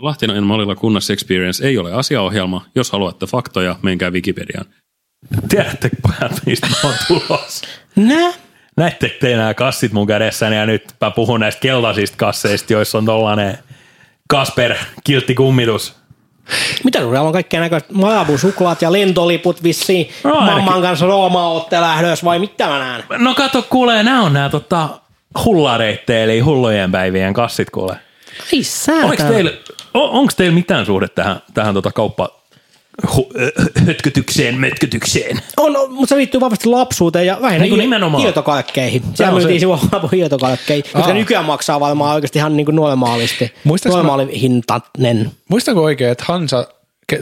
Lahtinen mallilla kunnas Experience ei ole asiaohjelma. Jos haluatte faktoja, menkää Wikipediaan. Tiedättekö pojat, mistä mä oon tulossa? Nä? Näettekö te nämä kassit mun kädessäni ja nyt mä puhun näistä keltaisista kasseista, joissa on tollanen Kasper kiltti kummitus. Mitä siellä on kaikkea näköistä Malibu suklaat ja lentoliput vissiin. No ainakin. Mamman kanssa Rooma ootte lähdössä vai mitä mä näen? No kato, kuulee, nämä on nämä tota, hullareitte, eli hullujen päivien kassit, kuulee. Ei säätää. Onko teillä, on, onko teillä mitään suhde tähän, tähän tota kauppa hötkötykseen, mötkötykseen? On, on, mutta se liittyy vahvasti lapsuuteen ja vähän Niin, niin nimenomaan. hietokalkkeihin. Se Siellä myytiin silloin Lapun hietokalkkeja, jotka Aa. nykyään maksaa varmaan oikeasti ihan niin kuin normaalisti. Mä- Normaalihintainen. Muistanko oikein, että Hansa,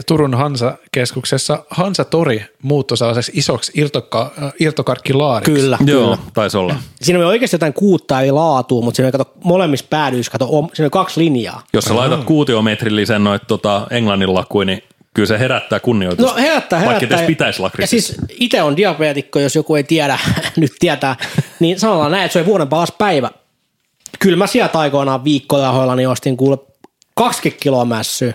Turun Hansa-keskuksessa Hansa Tori muuttui sellaiseksi isoksi irtoka, irtokarkkilaariksi? Kyllä, Joo, kyllä. taisi olla. Siinä oli oikeasti jotain kuutta eri laatua, mutta siinä oli kato, molemmissa päädyissä, kato, siinä oli kaksi linjaa. Jos sä laitat kuutiometrillisen noit tota, englannin lakuin, niin kyllä se herättää kunnioitusta. No herättää, Vaikka herättää. edes pitäisi ja lakritsissa. siis itse on diabeetikko, jos joku ei tiedä, nyt tietää, niin sanotaan näin, että se oli vuoden paras päivä. Kyllä mä sieltä aikoinaan viikkorahoilla niin ostin kuule 20 kiloa mässyä.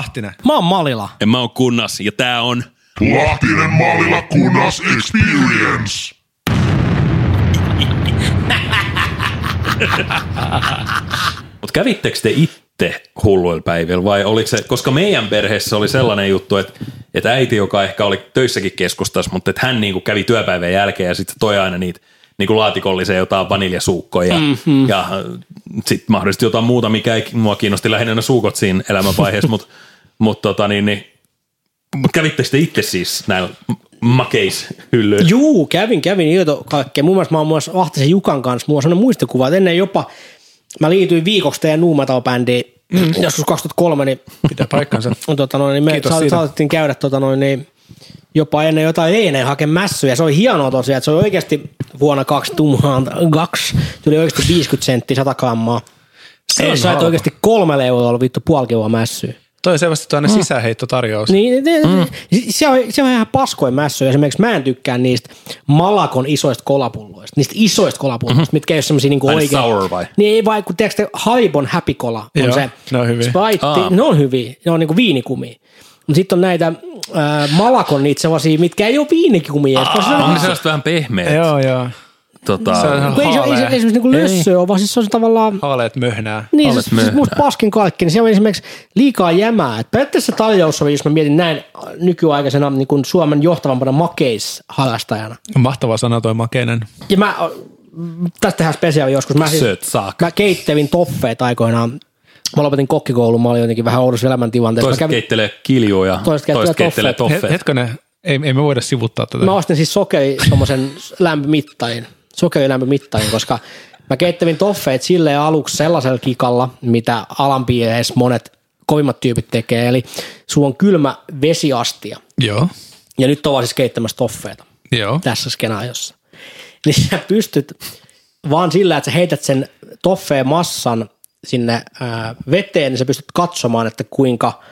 Lahtinen. Mä oon Malila. En mä oon kunnas, ja tää on... Lahtinen mallilla kunnas experience. Mutta kävittekö te itse hulluilla päivillä vai oliko se, koska meidän perheessä oli sellainen juttu, että, että äiti, joka ehkä oli töissäkin keskustassa, mutta että hän niinku kävi työpäivän jälkeen ja sitten toi aina niitä niinku laatikollisia jotain vaniljasuukkoja mm-hmm. ja sitten mahdollisesti jotain muuta, mikä ei mua kiinnosti lähinnä ne suukot siinä elämänvaiheessa, mutta mut tota niin, niin mut kävittekö te itse siis näillä makeishyllyillä? Juu, kävin, kävin irtokalkkeja. Mun mielestä mä oon myös Vahtisen Jukan kanssa, mulla on sellainen muistikuva, että ennen jopa, mä liityin viikoksi teidän nu metal bändiin, mm. joskus 2003, niin Pitää paikkansa. tota noin, niin me Kiitos sa- siitä. saatettiin käydä tota noin, niin jopa ennen jotain eineen hakea mässyjä. Se oli hienoa tosiaan, että se oli oikeasti vuonna 2002, tuli oikeasti 50 senttiä 100 grammaa. Se on Ei, sait oikeasti kolmelle eurolla vittu puoli kiloa mässyä. Toi on selvästi tuonne mm. sisäheittotarjous. Niin, mm. se, on, se on ihan paskoin mässyjä. Esimerkiksi mä en tykkää niistä Malakon isoista kolapulloista. Niistä isoista kolapulloista, mm-hmm. mitkä ei ole semmoisia niinku oikein. sour vai? Niin ei vai, kun tiedätkö te, Haibon Happy Cola on Joo, se. ne on hyviä. Sprite, Aa. ne on hyviä. Ne on niinku viinikumia. Mutta sitten on näitä äh, Malakon niitä sellaisia, mitkä ei ole viinikumia. on- On ne sellaiset vähän pehmeät. Joo, joo. Tota, Se on kun ei se, ei se, haalea. ei se niinku lössö ole, vaan siis se on se tavallaan Haaleet möhnää. niin, Olet siis, siis myöhään. musta paskin kalkki, niin siellä on esimerkiksi liikaa jämää. Et periaatteessa tarjous oli, jos mä mietin näin nykyaikaisena niin kuin Suomen johtavampana makeisharrastajana. Mahtava sana toi makeinen. Ja mä, tästä tehdään spesiaali joskus. Mä, siis, Söt saak. mä keittelin toffeet aikoinaan. Mä lopetin kokkikoulun, mä olin jotenkin vähän oudossa elämäntilanteessa. Mä, Toiset kävin, keittelee kiljua ja Toiset toiset, keittelee toffeet. toffeet. Het, hetkonen, ei, ei me voida sivuttaa tätä. mä ostin siis sokeri tommosen lämpömittarin, sokerilämpömittarin, koska mä keittelin toffeet silleen aluksi sellaisella kikalla, mitä alampiireissä monet kovimmat tyypit tekee, eli sulla on kylmä vesiastia, Joo, ja nyt on siis keittämässä toffeita joo. tässä skenaariossa. Niin sä pystyt vaan sillä, että sä heität sen toffeen massan sinne ää, veteen, niin sä pystyt katsomaan, että kuinka,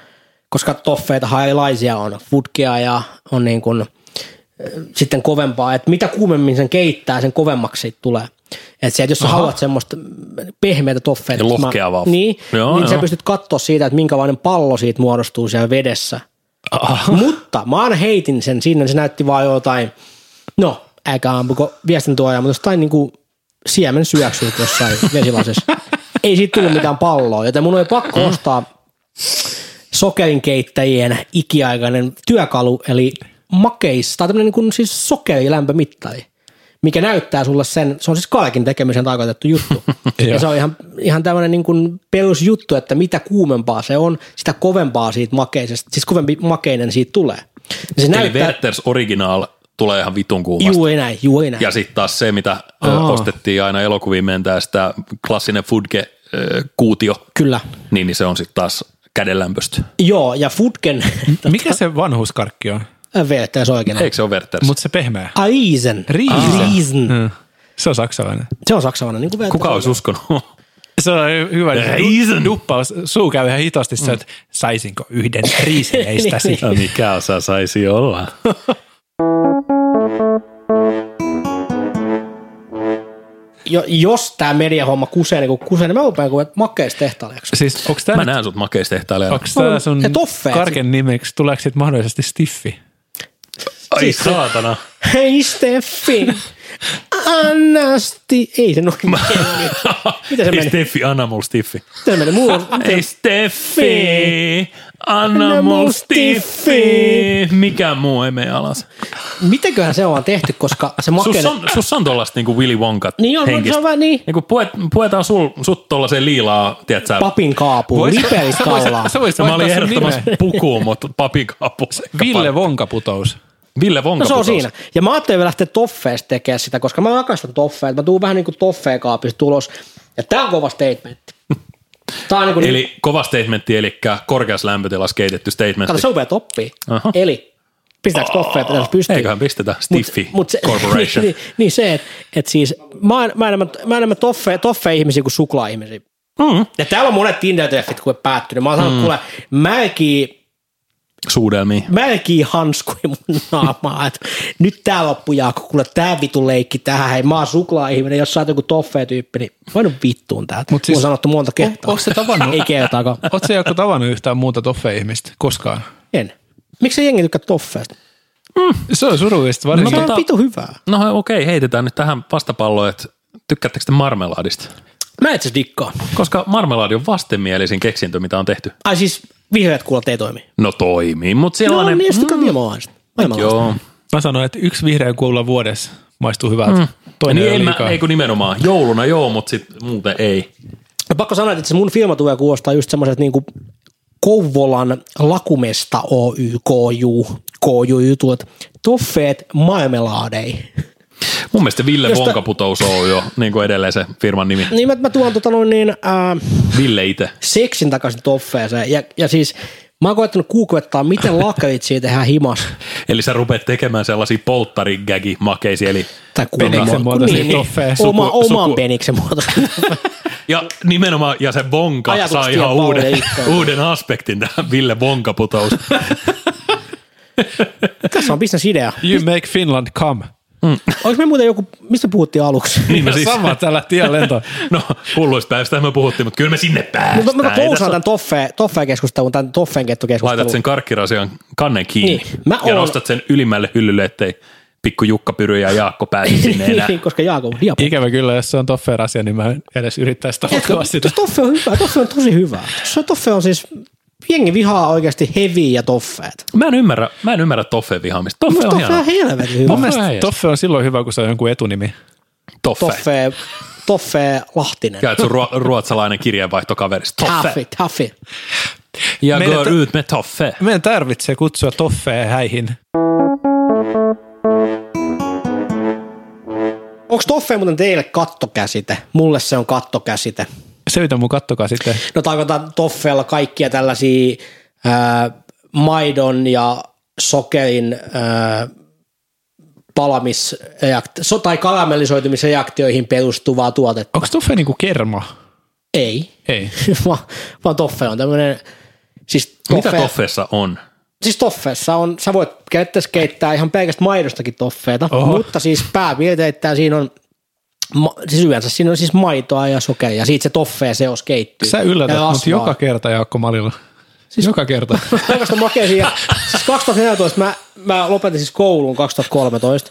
koska toffeita erilaisia on, fudkea ja on niin kuin, sitten kovempaa, että mitä kuumemmin sen keittää, sen kovemmaksi siitä tulee. Että se, että jos sä Aha. haluat semmoista pehmeitä toffeita, Ja lohkeavaa. niin, Joo, niin sä joo. pystyt katsoa siitä, että minkälainen pallo siitä muodostuu siellä vedessä. Mutta mä aina heitin sen sinne, se näytti vaan jotain, no, älkää ampuko viestintuojaa, mutta jostain niinku siemen syöksyt jossain vesilasessa. Ei siitä tullut mitään palloa, joten mun oli pakko ostaa sokerinkeittäjien ikiaikainen työkalu, eli makeis, tai tämmöinen niin siis sokerilämpömittari, mikä näyttää sulle sen, se on siis kalkin tekemisen tarkoitettu juttu. ja se on ihan, ihan tämmöinen niin kuin perusjuttu, että mitä kuumempaa se on, sitä kovempaa siitä makeisesta, siis kovempi makeinen siitä tulee. Ja se Eli näyttää, Werther's Original tulee ihan vitun kuumasta. juuri näin, juuri näin. Ja sitten taas se, mitä Aa. ostettiin aina elokuviin mentää, sitä klassinen Fudge-kuutio, Kyllä. niin, niin se on sitten taas kädenlämpöstä. Joo, ja Fudgen, Mikä se vanhuskarkki on? Werther's oikein. Eikö se ole Werther's? Mutta se pehmeä. Eisen. Riesen. Riesen. Mm. Se on saksalainen. Se on saksalainen, niin kuin Werther's Kuka olisi uskonut? Se on hyvä. Reason. Duppaus. Suu käy ihan hitosti se, että saisinko yhden riisineistäsi. No mikä osa saisi olla? Jo, jos tämä mediahomma kusee niin kuin kusee, niin mä rupean kuin makeistehtailijaksi. Siis onko Mä tämä näen sut makeistehtailijalle. onko tää sun karken nimeksi, tuleeko siitä mahdollisesti Stiffi? Ai Siis- saatana. Hei Steffi, annasti. Ei se noin mennyt. Miten se Ei meni? Steffi, anna mulle Stiffi. Miten se meni? Mulla, Ei Steffi, anna mulle Stiffi. Mikä muu ei mene alas. mitenköhän se on tehty, koska se makeinen... Sus on, sus on tollaista niinku Willy Wonka Niin on, henkistä. se on vähän niin. Niinku puet, puetaan sul, sut tollaseen liilaa, tiedätkö Papin kaapuun, Vois- voisit- kaulaan. sä voisit No, mä olin vaihtaa sun ehdottomassa nimeä. pukuun, mutta papin kaappu. Ville Vonkaputous. Ville Vonka No se on putosi. siinä. Ja mä ajattelin vielä lähteä toffeesta tekemään sitä, koska mä rakastan toffeita. Mä tuun vähän niin kuin toffeen kaapista tulos. Ja tää on kova statementti. Tää on niin kuin, Eli kova statementti, eli korkeassa lämpötilassa keitetty statementti. kato se upeat oppii. Aha. Eli pistetäänkö toffeja pitäisi pystyyn? Eiköhän pistetä Stiffi mut se, Corporation. niin, niin, se, että et siis mä oon, mä enemmän, mä enemmän toffe, toffe-ihmisiä kuin suklaa-ihmisiä. Mm. Ja täällä on monet Tinder-treffit, kun päättynyt. Mä oon sanonut, mm. kuule, märkii, Suudelmiin. märkii hanskuja mun naamaa. Et nyt tää loppu Jaakko, kuule tää vitu leikki tähän. Hei, mä oon suklaa-ihminen, jos sä oot joku toffee-tyyppi, niin voin vittuun täältä. Mut siis- on sanottu monta kertaa. Oletko se tavannut? Ei kertaakaan. Oletko se joku tavannut yhtään muuta toffee-ihmistä koskaan? En. Miksi se jengi tykkää toffeesta? Se on surullista No, varsinkin. se on tota- vitu hyvää. No okei, heitetään nyt tähän vastapalloon, että tykkäättekö te marmelaadista? Mä itse dikkaan. Koska marmelaadi on vastenmielisin keksintö, mitä on tehty. Ai siis vihreät kuulat ei toimi. No toimii, mutta No sellainen... niin, sitten mm. mä Maailmanlaista. Joo. Mä sanoin, että yksi vihreä kuulla vuodessa maistuu hyvältä. Mm. Toinen Niin ei ei, mä, liikaa. ei kun nimenomaan. Jouluna joo, mutta sit muuten ei. No pakko sanoa, että se mun firma tulee kuulostaa just semmoiset niinku Kouvolan Lakumesta Oy, KJ, KJ jutut. Toffeet marmelaadei. Mun mielestä Ville Josta- Vonkaputous on jo niin kuin edelleen se firman nimi. Niin mä, mä tuon tota noin niin, ää, Ville itse. seksin takaisin toffeeseen. Ja, ja siis mä oon koettanut googlettaa, miten lakritsia tehdään himas. Eli sä rupeat tekemään sellaisia polttarigägi makeisia, eli Tai Peniksen muotoisia toffeja. Oma, Suku- oman suku- peniksen muotoisia. ja nimenomaan, ja se Vonka Ajatukset saa ihan uuden, uuden aspektin tähän Ville Vonkaputous. Tässä on bisnesidea. You make Finland come. Oliko me muuten joku, mistä puhuttiin aluksi? niin me siis, Sama tällä tien lento. no hulluista päivistä me puhuttiin, mutta kyllä me sinne Mutta päästään. mä, mä tässä- tämän toffeen, toffeen keskustelun, tämän toffeen kettokeskustelun. Laitat sen karkkirasian kannen kiinni Niin, mä ja oon- nostat sen ylimmälle hyllylle, ettei pikku Jukka Pyry ja Jaakko pääse sinne enää. niin, koska Jaakko on diapo. Ikävä kyllä, jos se on toffeen asia, niin mä en edes yrittäisi tavoittaa sitä. Toffe on hyvä, toffe on tosi hyvä. Se toffe on siis, jengi vihaa oikeasti heviä ja toffeet. Mä en ymmärrä, mä en ymmärrä Toffeen vihaamista. Toffe on Toffe hieno. on helvetin hyvä. Mun mielestä toffe on silloin hyvä, kun se on jonkun etunimi. Toffe. Toffe, toffe Lahtinen. Käyt sun ruo- ruotsalainen kirjeenvaihtokaverista. Toffe. Taffi, taffi. Ja Meidän går to- ut med Toffe. Meidän tarvitsee kutsua toffee häihin. Onko toffe muuten teille kattokäsite? Mulle se on kattokäsite. Sevitä mun kattokaa sitten. No tarkoitan toffeella kaikkia tällaisia ää, maidon ja sokerin ää, palamisreaktio, so, tai karamellisoitumisreaktioihin perustuvaa tuotetta. Onko toffe niinku kerma? Ei, Ei. vaan, vaan toffe on tämmöinen, siis Mitä toffe, Toffeessa on? siis toffeessa on, sä voit käyttäisi keittää ihan pelkästä maidostakin toffeeta, Oho. mutta siis pääpiirteittäin siinä on, ma, siis yleensä siinä on siis maitoa ja sokeria, siitä se toffee seos keittyy. Sä yllätät Ja mut rasvaa. joka kerta Jaakko Malilla. Siis joka kerta. Oikeasta makeisia. Siis 2014 mä, mä lopetin siis kouluun 2013.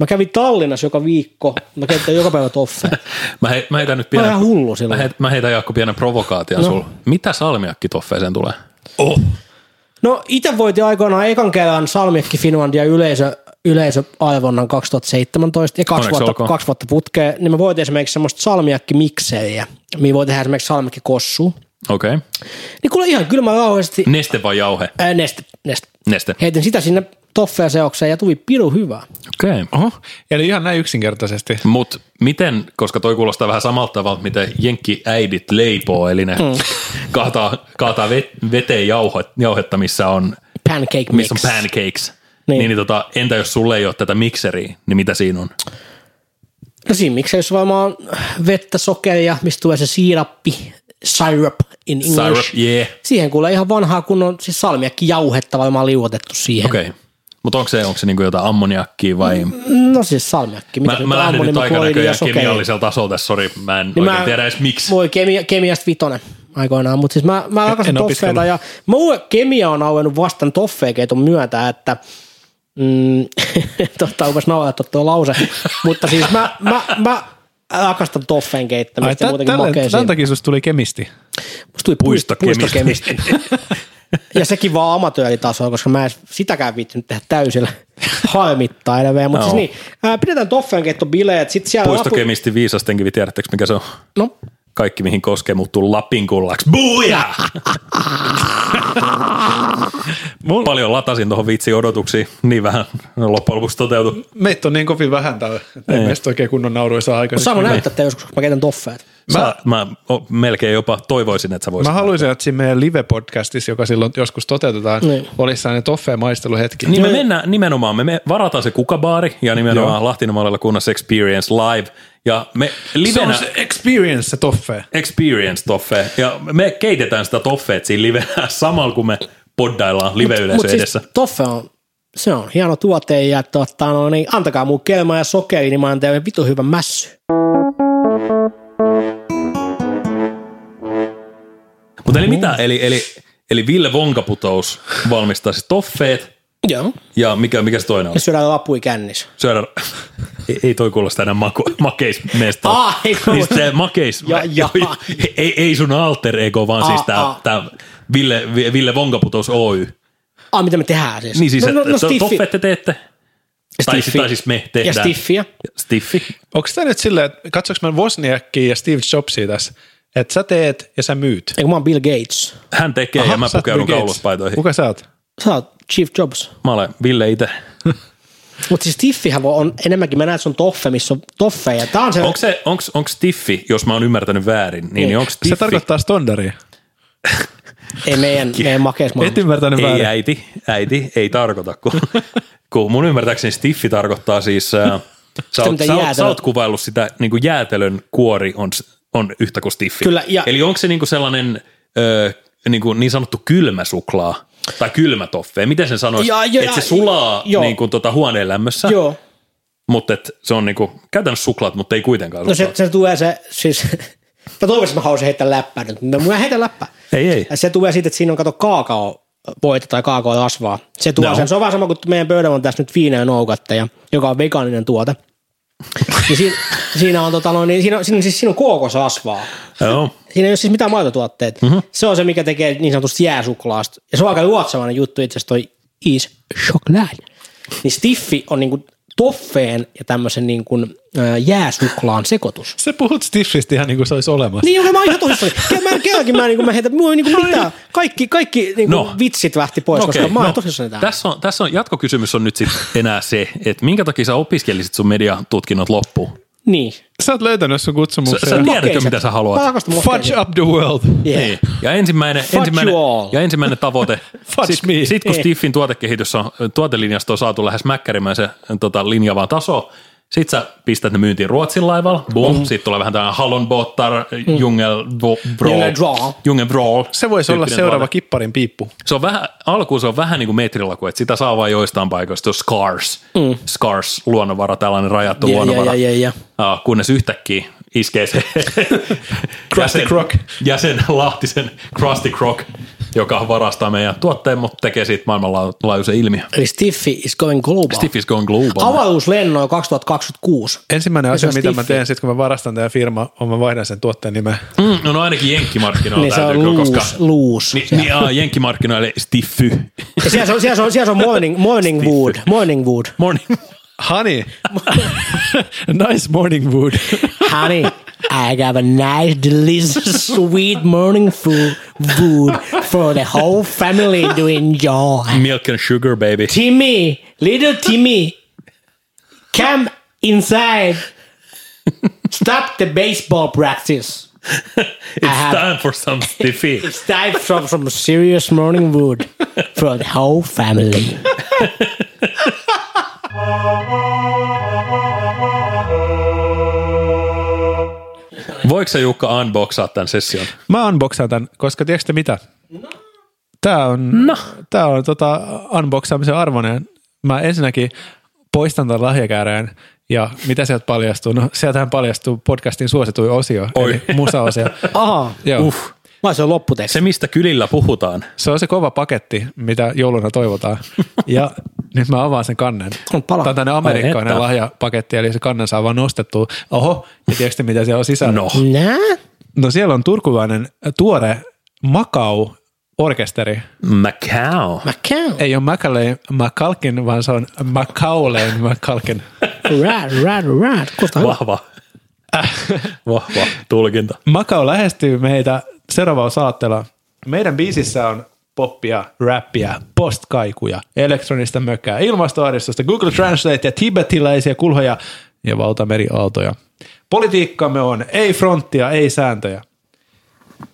Mä kävin Tallinnassa joka viikko. Mä käytin joka päivä toffeja. Mä, he, mä heitän nyt Mä pienen, oon ihan hullu mä, silloin. heit, mä heitän Jaakko pienen provokaation no. sulla. Mitä salmiakki Toffeeseen tulee? Oh. No itse voitin aikoinaan ekan kerran Salmiakki Finlandia yleisö, yleisöarvonnan 2017 ja kaksi Onneksi vuotta, olkoon. kaksi vuotta putkeen, niin mä voitin esimerkiksi semmoista salmiakki-mikseriä, mihin voi tehdä esimerkiksi salmiakki kossu. Okei. Okay. Niin kuule ihan kylmä rauhallisesti, Neste vai jauhe? ää, neste, neste. Neste. Heitin sitä sinne toffeja seokseen ja tuli piru hyvää. Okei. Okay. Eli ihan näin yksinkertaisesti. Mut miten, koska toi kuulostaa vähän samalta tavalla, miten jenkki-äidit leipoo, eli ne mm. kaataa, kaataa vet- veteen jauhetta, missä on, Pancake mix. missä on pancakes. Niin. Niin. Niin, tota, entä jos sulle ei ole tätä mikseriä, niin mitä siinä on? No siinä miksei jos varmaan vettä, sokeria, mistä tulee se siirappi, syrup in English. Syrup, yeah. Siihen kuulee ihan vanhaa kunnon siis salmiakki jauhetta varmaan liuotettu siihen. Okei. Okay. Mutta onko se, onko se niinku jotain ammoniakkia vai? No siis salmiakki. Mitä Mä, mä lähden nyt aika näköjään kemiallisella tasolla tässä, sori, mä en Niin oikein mä- tiedä edes miksi. Voi kemia, kemiasta vitonen aikoinaan, mutta siis mä, mä rakastan toffeita ja mulle kemia on auennut vastaan toffeekeiton myötä, että mm, totta onpas naurattu tuo lause, mutta siis mä, mä, mä rakastan toffeen Ai, keittämistä ja tä- muutenkin tällä- makeisiin. Tämän takia susta tuli kemisti. Musta tuli Puistokemisti. puistokemisti. ja sekin vaan amatööritasolla, koska mä en sitäkään viittinyt tehdä täysillä harmittaa edelleen. Mutta Joo. siis niin, ää, pidetään toffeen keitto bileet, sit siellä Puistokemisti viisastenkin, tiedättekö mikä se on? No, Kaikki mihin koskee muuttuu Lapin kullaksi. Buuja! Mul, Paljon latasin tuohon vitsi odotuksiin, niin vähän loppujen lopuksi toteutui. meitä on niin kovin vähän täällä, että ei Ei. meistä oikein kunnon nauruja saa aikaisemmin. saanko näyttää teille joskus, kun mä keitän toffeet? Mä, mä o, melkein jopa toivoisin, että sä voisit. Mä haluaisin, että siinä meidän live-podcastissa, joka silloin joskus toteutetaan, Niin. olisi sellainen toffeen maisteluhetki. Niin me mennään nimenomaan, me, me varataan se kukabaari ja nimenomaan Joo. Kunnassa Experience Live ja me se livenä on se experience, se toffee. Experience toffe ja me keitetään sitä toffeet siinä livenä samalla kun me poddaillaan live-yleisö Mut edessä. Siis toffe on, se on hieno tuote ja tota, no, niin, antakaa mun kelma ja sokeri, niin mä annan teille vitu hyvän mässy. Mutta eli mitä? Eli, eli, eli Ville Vonkaputous valmistaa siis toffeet Joo. ja mikä, mikä se toinen on? Ja syödään lapui kännissä. Syödä, ei, ei toi kuulosta enää maku, makeismeesta. Aa, ei niin se makeis, Ja- ja. ei, ei sun alter ego, vaan Aa, siis tää, aa. tää Ville, Ville Vonkaputous Oy. Ah, mitä me tehdään siis? Niin siis, no, no, no, stiffi. toffeet te teette. Tai, siis- tai siis me Ja tehdään. stiffiä. Stiffi. Onko tämä nyt silleen, että katsoinko mä Wozniakia ja Steve Jobsia tässä, että sä teet ja sä myyt? Eikö mä oon Bill Gates? Hän tekee ja mä pukeudun kauluspaitoihin. Kuka sä oot? Sä oot Chief Jobs. Mä olen Ville itse. Mutta siis stiffihän voi- on enemmänkin, mä näen, että se on toffe, missä on toffeja. Tää on se, Onko se, onks, onks Stiffi, jos mä oon ymmärtänyt väärin, niin, niin onko Se Stiffi? tarkoittaa stondaria. ei meidän, meidän makeis Et ymmärtänyt Ei väärin. äiti, äiti, ei tarkoita, kun, kun mun ymmärtääkseni Stiffi tarkoittaa siis, äh, sä, oot, sä, oot, sä oot kuvaillut sitä, niin kuin jäätelön kuori on, on yhtä kuin Stiffi. Kyllä, ja- Eli onko se niin kuin sellainen ö, niin, kuin niin sanottu kylmä suklaa tai kylmä toffee, miten sen sanoisi, Ja- ja- että se sulaa joo. niin kuin tota huoneen lämmössä, Joo. mutta et se on niin kuin, käytännössä suklaat, mutta ei kuitenkaan No suklaat. se, se tulee se, siis, mä toivoisin, että mä haluaisin heittää läppää nyt, mutta mä heitän läppää. Ei, ei. Se tulee siitä, että siinä on kato kaakao voita tai kaakao rasvaa. Se tuo No. sen. Se on vähän sama kuin meidän pöydällä on tässä nyt viina ja noukatteja, joka on vegaaninen tuote. Niin siinä, siinä, on, tota, noin, niin siinä, siinä, siis siinä on kookosrasvaa. Joo. Siinä ei ole siis mitään maitotuotteita. Mm-hmm. Se on se, mikä tekee niin sanotusti jääsuklaasta. Ja se on aika luotsavainen juttu itse asiassa toi is chocolate. Niin stiffi on niinku toffeen ja tämmöisen niinku, ää, jääsuklaan sekoitus. Sä puhut Stiffistä ihan niin kuin se olisi olemassa. Niin, joka mä ihan tosissani. Mä en kerrankin, mä, niinku, mä heitän, mulla ei niinku mitään. Kaikki, kaikki niinku, No. no. vitsit lähti pois, Okei, koska mä oon no, tosissani tähän. tässä, on, tässä on jatkokysymys on nyt sitten enää se, että minkä takia sä opiskelisit sun mediatutkinnot loppuun? Niin. Sä oot löytänyt sun Sä, kutsumuksen. sä tiedätkö, Makeiset. mitä sä haluat? Fudge up the world. Yeah. Niin. Ja ensimmäinen, Fuck ensimmäinen, you all. ja ensimmäinen tavoite, Fudge sit, me. sit kun Niin. Stiffin tuotekehitys on, tuotelinjasta on saatu lähes mäkkärimäisen tota, linjavaan taso, sit sä pistät ne myyntiin Ruotsin laivalla, boom, mm. sit tulee vähän tämmöinen Hallonbottar, mm. Jungel, Brawl. Jungel Brawl. Se voisi olla seuraava tuote. kipparin piippu. Se on vähän, alkuun se on vähän niin kuin metrilaku, että sitä saa vain joistain paikoista, se on Scars, mm. Scars luonnonvara, tällainen rajattu Ja, ja, luonnonvara. ja, ja, ja. Ah, kunnes yhtäkkiä iskee se Krusty Croc. jäsen Lahtisen Krusty Croc, joka varastaa meidän tuotteen, mutta tekee siitä maailmanlaajuisen ilmiö. Eli Stiffi is going global. Stiff is going global. Avaruuslennoin 2026. Ensimmäinen asia, mitä mä Stiffi. teen sitten, kun mä varastan tämä firma, on mä vaihdan sen tuotteen nimen. Mm, no, no ainakin jenkkimarkkinoilla Niin se on loose, koska... loose. Niin, niin aa, jenkkimarkkinoille Stiffy. Ja siellä se on, siellä se on, siellä se on morning, morning wood. Morning wood. Morning. Honey. nice morning wood. Honey, I got a nice, delicious, sweet morning food, food for the whole family to enjoy. Milk and sugar, baby. Timmy, little Timmy, come inside. Stop the baseball practice. It's have- time for some Stiffy. It's time for some serious morning wood for the whole family. Voiko sä Jukka unboxaa tämän session? Mä unboxaan tämän, koska tiedätkö mitä? Tää on, No. tää on tota unboxaamisen arvoinen. Mä ensinnäkin poistan tämän lahjakääreen ja mitä sieltä paljastuu? No sieltähän paljastuu podcastin suosituin osio, Oi. eli musaosio. Aha, Joo. Uff. Vai se on lopputeksti. Se, mistä kylillä puhutaan. Se on se kova paketti, mitä jouluna toivotaan. Ja nyt mä avaan sen kannen. On pala. Tämä on tämmöinen Ai amerikkalainen lahjapaketti, eli se kannen saa vaan nostettua. Oho, ja tiedätkö mitä siellä on sisällä? No. Nää? no siellä on turkulainen tuore Macau orkesteri. Macau. Mä käyn. Ei ole Macaulay McCalkin, vaan se on Macaulay McCalkin. Rad, rad, rad. Kuulostaa hyvä. Vahva. Vahva tulkinta. Macau lähestyy meitä seuraavalla saatteella. Meidän biisissä on poppia, rappia, postkaikuja, elektronista mökkää, ilmastoahdistusta, Google Translate ja tibetiläisiä kulhoja ja valtameriaaltoja. Politiikkamme on ei fronttia, ei sääntöjä.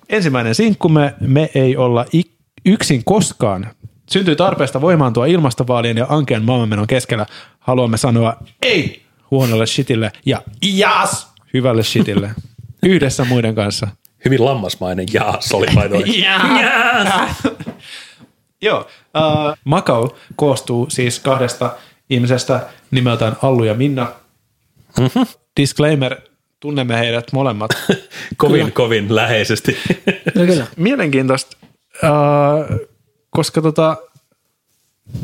Ensimmäinen sinkkumme, me ei olla ik- yksin koskaan. Syntyi tarpeesta voimaantua ilmastovaalien ja ankeen maailmanmenon keskellä. Haluamme sanoa ei huonolle shitille ja jas hyvälle shitille. Yhdessä muiden kanssa. Hyvin lammasmainen jaas oli by the way. Joo, uh, Macau koostuu siis kahdesta ihmisestä nimeltään Allu ja Minna. Disclaimer, tunnemme heidät molemmat. Kovin, kovin läheisesti. Kyllä, kyllä. Mielenkiintoista, uh, koska tota,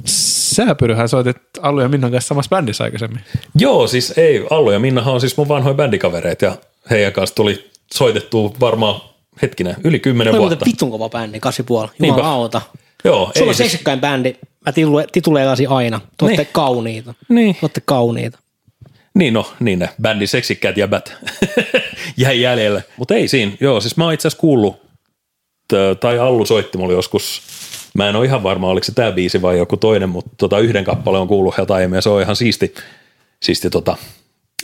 sä Pyryhän soitit Allu ja Minnan kanssa samassa bändissä aikaisemmin. Joo, siis ei. Allu ja Minnahan on siis mun vanhoja bändikavereita ja heidän kanssa tuli soitettua varmaan hetkinen, yli kymmenen Oli vuotta. muuten vitun kova bändi, kasi puoli. Niinpä. Jumala auta. Joo, Sulla ei on siis, seksikkäin bändi. Mä titule- tituleerasin aina. Te Niin. kauniita. Niin. Te kauniita. niin no, niin ne bändin seksikkäät jäbät jäi jäljelle. Mutta ei siinä, joo, siis mä oon itse asiassa kuullut, tai Allu soitti mulle joskus, mä en ole ihan varma, oliko se tämä biisi vai joku toinen, mutta tota yhden kappale on kuullut heiltä aiemmin ja se on ihan siisti, siisti tota,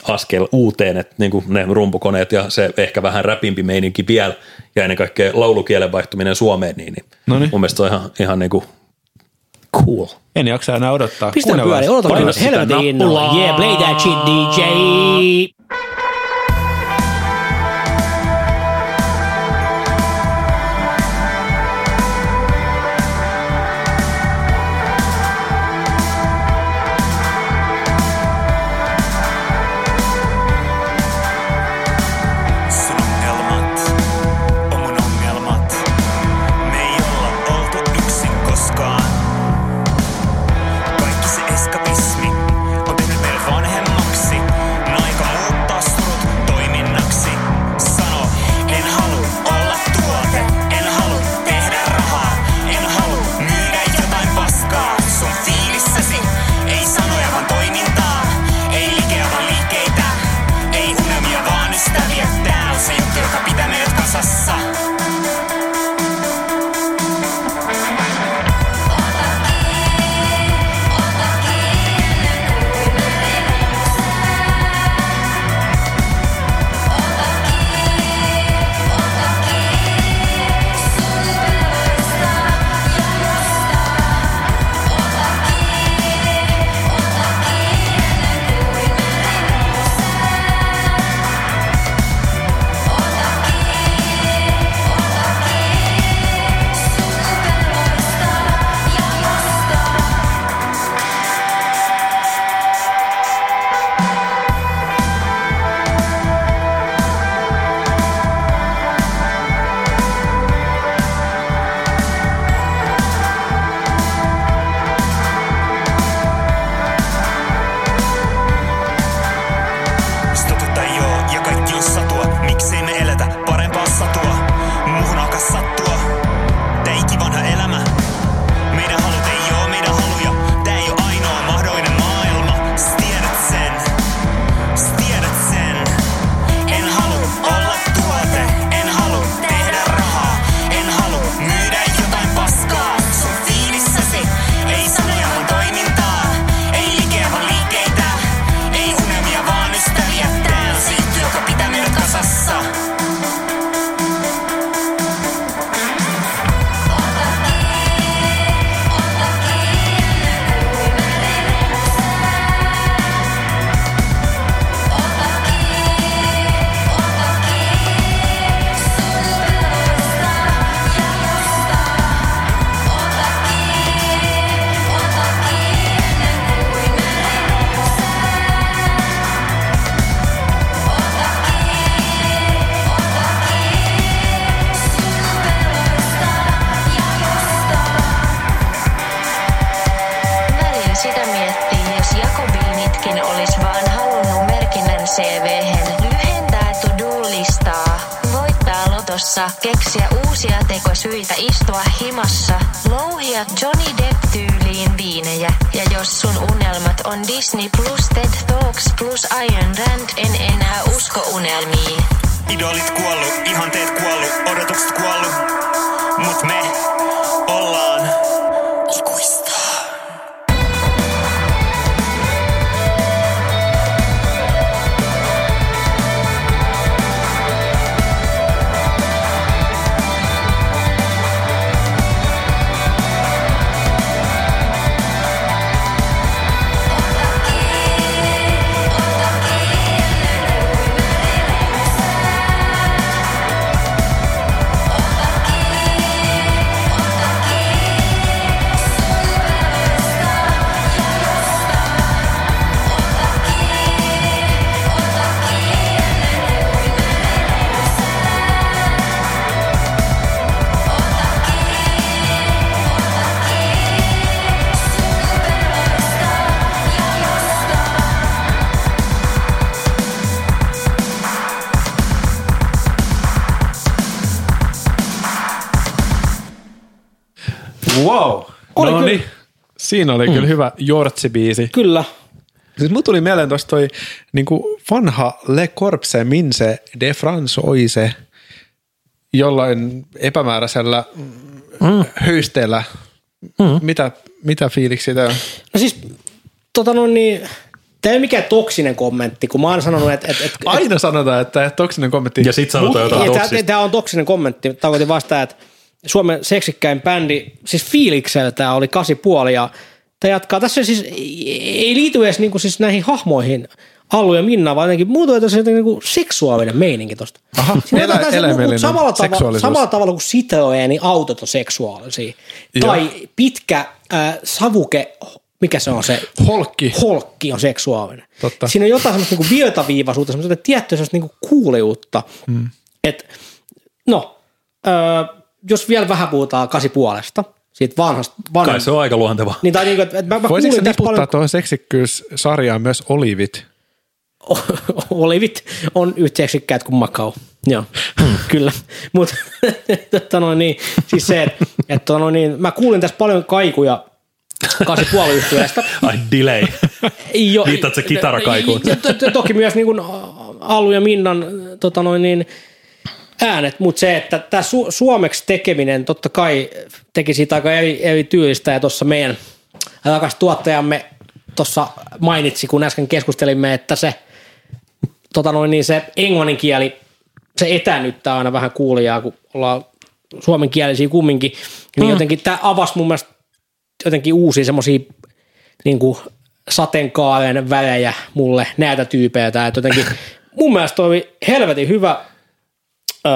askel uuteen, että niin ne rumpukoneet ja se ehkä vähän räpimpi meininki vielä ja ennen kaikkea laulukielen vaihtuminen Suomeen, niin, niin Noniin. mun mielestä se on ihan, ihan niin kuin cool. En jaksa enää odottaa. Pistä Kuunnellaan. pyöri, odotan helvetin innolla. Yeah, play that shit, DJ. CVhen lyhentää to-do-listaa. Voittaa lotossa, keksiä uusia tekosyitä istua himassa. Louhia Johnny Depp-tyyliin viinejä. Ja jos sun unelmat on Disney plus TED Talks plus Iron Rand, en enää usko unelmiin. Idolit kuollu, ihanteet kuollu, odotukset kuollu. Mut me ollaan ikuista. Wow. Oli no kyllä. niin. Siinä oli mm. kyllä hyvä Jortsi-biisi. Kyllä. Siis mun tuli mieleen tuosta toi niinku vanha Le Corpse Minse de Francoise jollain epämääräisellä mm. höysteellä. Mm. Mitä, mitä fiiliksi tämä on? No siis, tota noin niin, tämä ei ole mikään toksinen kommentti, kun mä oon sanonut, että... että, että Aina sanotaan, että toksinen kommentti. Ja sit sanotaan jotain toksista. Tämä on toksinen kommentti. Tarkoitin vasta, että Suomen seksikkäin bändi, siis fiilikseltä oli kasi puoli ja tämä jatkaa. Tässä siis ei liity edes niinku siis näihin hahmoihin, Allu ja Minna, vaan jotenkin muuta jotenkin niinku seksuaalinen meininki tosta. Aha, elä- se- eläimellinen samalla, tavalla, samalla tavalla kuin Citroenin autot on seksuaalisia. Joo. Tai pitkä äh, savuke, mikä se on se? Holkki. Holkki on seksuaalinen. Totta. Siinä on jotain semmoista niinku virtaviivaisuutta, semmoista tiettyä semmoista niinku kuulijuutta. Mm. Et, no, öö, jos vielä vähän puhutaan kasi puolesta, siitä vanhasta, vanhan, Kai se on aika luonteva. niin tai niinku, että et mä, mä Voisitko niputtaa paljon, tuohon seksikkyyssarjaan myös olivit? olivit on yhtä seksikkäät kuin Macau. Joo, kyllä. Mutta tota noin niin, siis se, että et, noin niin, mä kuulin tässä paljon kaikuja kasi puoliyhtiöstä. Ai delay. Jo, Viittaat sä kitarakaikuun? Toki myös niin kuin Allu ja Minnan tota noin niin, äänet, mutta se, että tämä su- suomeksi tekeminen totta kai teki siitä aika eri, eri tyylistä ja tuossa meidän rakas tuottajamme tuossa mainitsi, kun äsken keskustelimme, että se, tota noin, niin se englannin kieli, se etänyttää aina vähän kuulijaa, kun ollaan suomenkielisiä kumminkin, niin jotenkin tämä avasi mun mielestä jotenkin uusia semmoisia niin kuin sateenkaaren värejä mulle näitä tyypeiltä. Että jotenkin mun mielestä toi oli helvetin hyvä ö,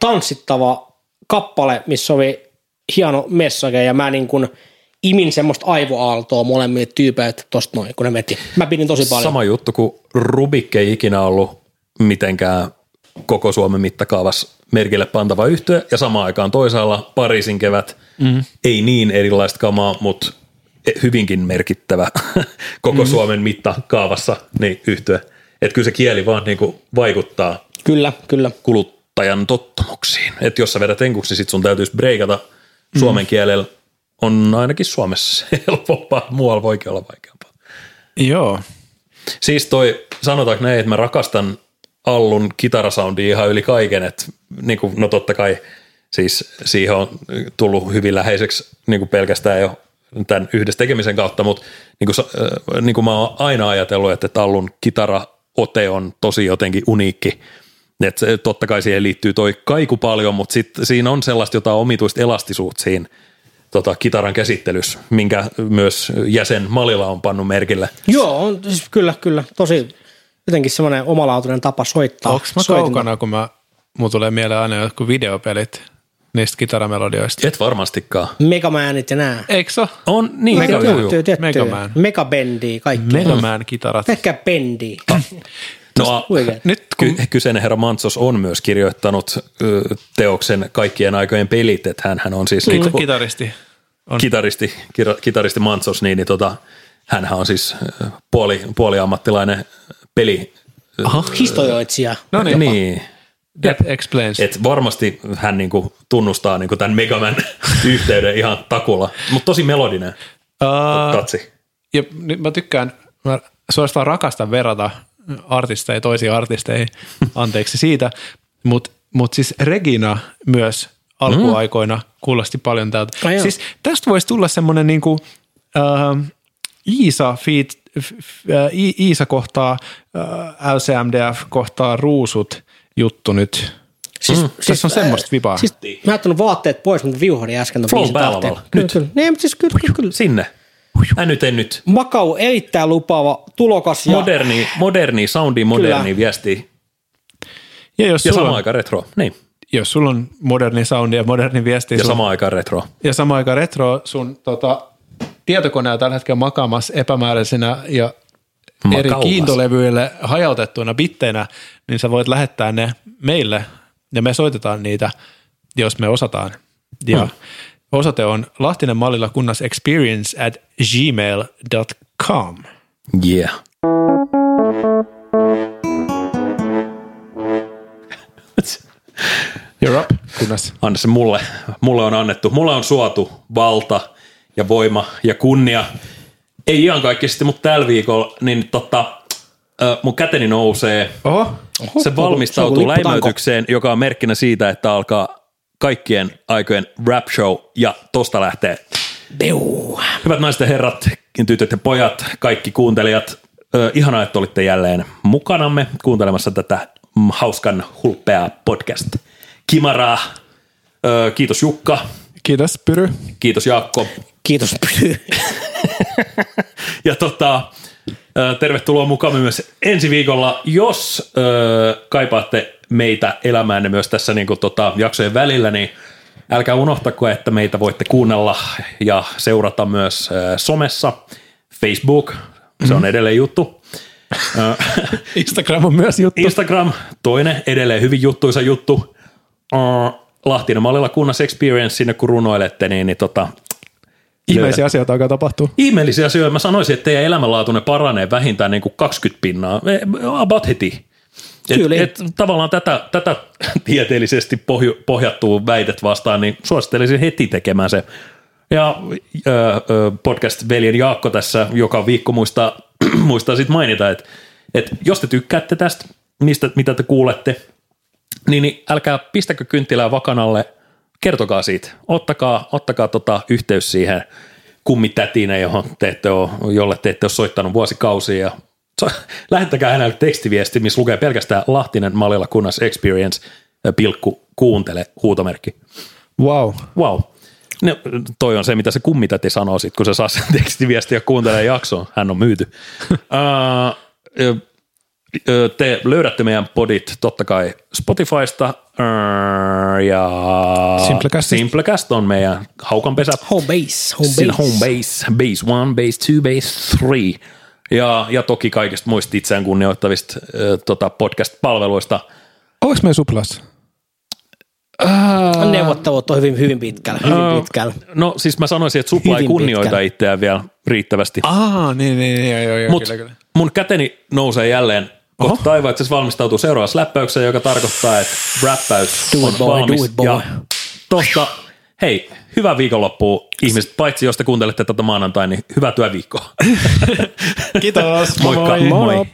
tanssittava kappale, missä oli hieno message ja mä niin kuin imin semmoista aivoaaltoa molemmille tyypeiltä tosta noin, kun ne veti. Mä pidin tosi paljon. Sama juttu, kun Rubik ei ikinä ollut mitenkään koko Suomen mittakaavassa merkille pantava yhtiö, ja samaan aikaan toisaalla Pariisin kevät, mm. ei niin erilaista kamaa, mutta hyvinkin merkittävä koko mm. Suomen mittakaavassa niin yhtiö. Että kyllä se kieli vaan niinku vaikuttaa Kyllä, kyllä. Kuluttajan tottumuksiin. Että jos sä vedät enkuksi, niin sit sun täytyisi breikata suomen kielellä. On ainakin Suomessa helpompaa, muualla voikin olla vaikeampaa. Joo. Siis toi, sanotaanko näin, että mä rakastan Allun kitarasoundia ihan yli kaiken, että niin kuin, no totta kai siis siihen on tullut hyvin läheiseksi niin kuin pelkästään jo tämän yhdessä tekemisen kautta, mutta niin kuin, äh, niin kuin mä oon aina ajatellut, että Allun kitaraote on tosi jotenkin uniikki, että se- totta kai siihen liittyy toi kaiku paljon, mutta sit siinä on sellaista jotain omituista elastisuutta siinä tota, kitaran käsittelyssä, minkä myös jäsen Malila on pannut merkille. Joo, on, siis kyllä, kyllä. Tosi jotenkin semmoinen omalaatuinen tapa soittaa. Onko mä soitinta. kaukana, kun mä, mun tulee mieleen aina jotkut videopelit niistä kitaramelodioista? Et varmastikaan. Megamanit ja nää. Eikö se? On, niin, Mega-. Tiettyä, tiettyä. Megaman. Megabendiä, kaikki. Megaman kitarat. Pelkkä bendiä. No. Nyt kun, ky- kyseinen herra Mantsos on myös kirjoittanut ö, teoksen kaikkien aikojen pelit, että hän on siis niin, niinku kitaristi on. kitaristi, kira- kitaristi Mantsos, niin, niin tota, hänhän on siis puoli, puoli ammattilainen peli Aha, historioitsija. No niin, Niin. that explains. Et varmasti hän niinku tunnustaa niinku tämän Megaman yhteyden ihan takulla, mutta tosi melodinen Uh, tatsi. ja nyt mä tykkään, mä suorastaan rakastan verrata artisteja toisiin artisteihin, anteeksi siitä, mutta mut siis Regina myös alkuaikoina kuulosti paljon tältä. Ai siis tästä voisi tulla semmoinen niinku, uh, Iisa feat, f, f, äh, I- Iisa kohtaa uh, LCMDF kohtaa ruusut juttu nyt. Siis, Mm, tässä on semmoista vipaa. Siis mä oon vaatteet pois, mutta viuhani äsken Flow päällä. Kyllä, Nyt. kyllä. Niin, mutta siis kyllä, kyllä, kyllä. Sinne. Hän nyt. Makau erittäin lupaava tulokas ja Moderni, moderni soundi, moderni Kyllä. viesti ja jos ja sulla, samaan on, aikaan retro. Niin. jos sulla on moderni soundi ja moderni viesti, Ja sun- samaan aikaan retro. ja samaan aikaan retro sun tota, tietokoneella tällä hetkellä makaamassa epämääräisenä ja eri Makaumas. kiintolevyille hajautettuina bitteinä, niin sä voit lähettää ne meille ja me soitetaan niitä, jos me osataan. Ja Hmm. Osoite on Lahtinen mallilla kunnas experience at gmail.com. Yeah. You're up, kunnas. Anna se mulle. Mulle on annettu. Mulle on suotu valta ja voima ja kunnia. Ei ihan kaikki sitten, mutta tällä viikolla, niin tota, mun käteni nousee. Oho, Se se valmistautuu lipputanko. läimöitykseen, joka on merkkinä siitä, että alkaa kaikkien aikojen rap show ja tosta lähtee. Beu. Hyvät naiset ja herrat, tytöt ja pojat, kaikki kuuntelijat, ö, ihanaa, että olitte jälleen mukanamme kuuntelemassa tätä mm, hauskan hulppeaa podcast Kimaraa. Ö, kiitos Jukka, kiitos Pyry. kiitos Jaakko Kiitos. ja tota, tervetuloa mukaan myös ensi viikolla, jos ö, kaipaatte meitä elämäänne myös tässä niin kuin, tota, jaksojen välillä, niin älkää unohtako, että meitä voitte kuunnella ja seurata myös ö, somessa, Facebook, se on edelleen juttu. Instagram on myös juttu. Instagram, toinen edelleen hyvin juttuisa juttu. Lahtinen mallilla kunnas experience sinne kun runoilette, niin, niin tota, Ihmeisiä asioita alkaa tapahtua. ihmeellisiä asioita. Mä sanoisin, että teidän elämänlaatunne paranee vähintään niin kuin 20 pinnaa. Eh, About heti. Et, Kyllä. et, tavallaan tätä, tätä tieteellisesti pohju, pohjattua väitet vastaan, niin suosittelisin heti tekemään se. Ja ö, ö, podcast-veljen Jaakko tässä joka viikko muistaa, muistaa sit mainita, että, että jos te tykkäätte tästä, mistä, mitä te kuulette, niin, niin älkää pistäkö kynttilää vakanalle, kertokaa siitä. Ottakaa, ottakaa tota yhteys siihen kummitätiin, johon te ette ole, jolle te ette ole soittanut vuosikausia. Ja lähettäkää hänelle tekstiviesti, missä lukee pelkästään Lahtinen Malilla kunnas experience, pilkku, kuuntele, huutomerkki. Wow. Wow. No, toi on se, mitä se kummitäti sanoo sit, kun se saa sen tekstiviestiä ja kuuntelee jaksoon. Hän on myyty. uh, te löydätte meidän podit totta kai Spotifysta uh, ja Simplecastista. Simplecast on meidän haukanpesä. Home base. Home base. Home base, base one, base two, base three. Ja, ja toki kaikista muista itseään kunnioittavista ö, tota podcast-palveluista. Onko meidän suplassa? Neuvottelut on hyvin, hyvin pitkällä. Hyvin pitkällä. No siis mä sanoisin, että supla ei kunnioita itseään vielä riittävästi. Aa, niin, niin, niin, joo, joo, Mut kyllä, kyllä. mun käteni nousee jälleen kohta taivaan, se valmistautuu seuraavassa läppäykseen, joka tarkoittaa, että räppäys Do on it, boy, valmis. do it, boy. Ja tosta, hei, hyvää viikonloppua Ihmiset, paitsi jos te kuuntelette tätä maanantai, niin hyvää työviikkoa. Kiitos. Moikka. Moi. moi. moi.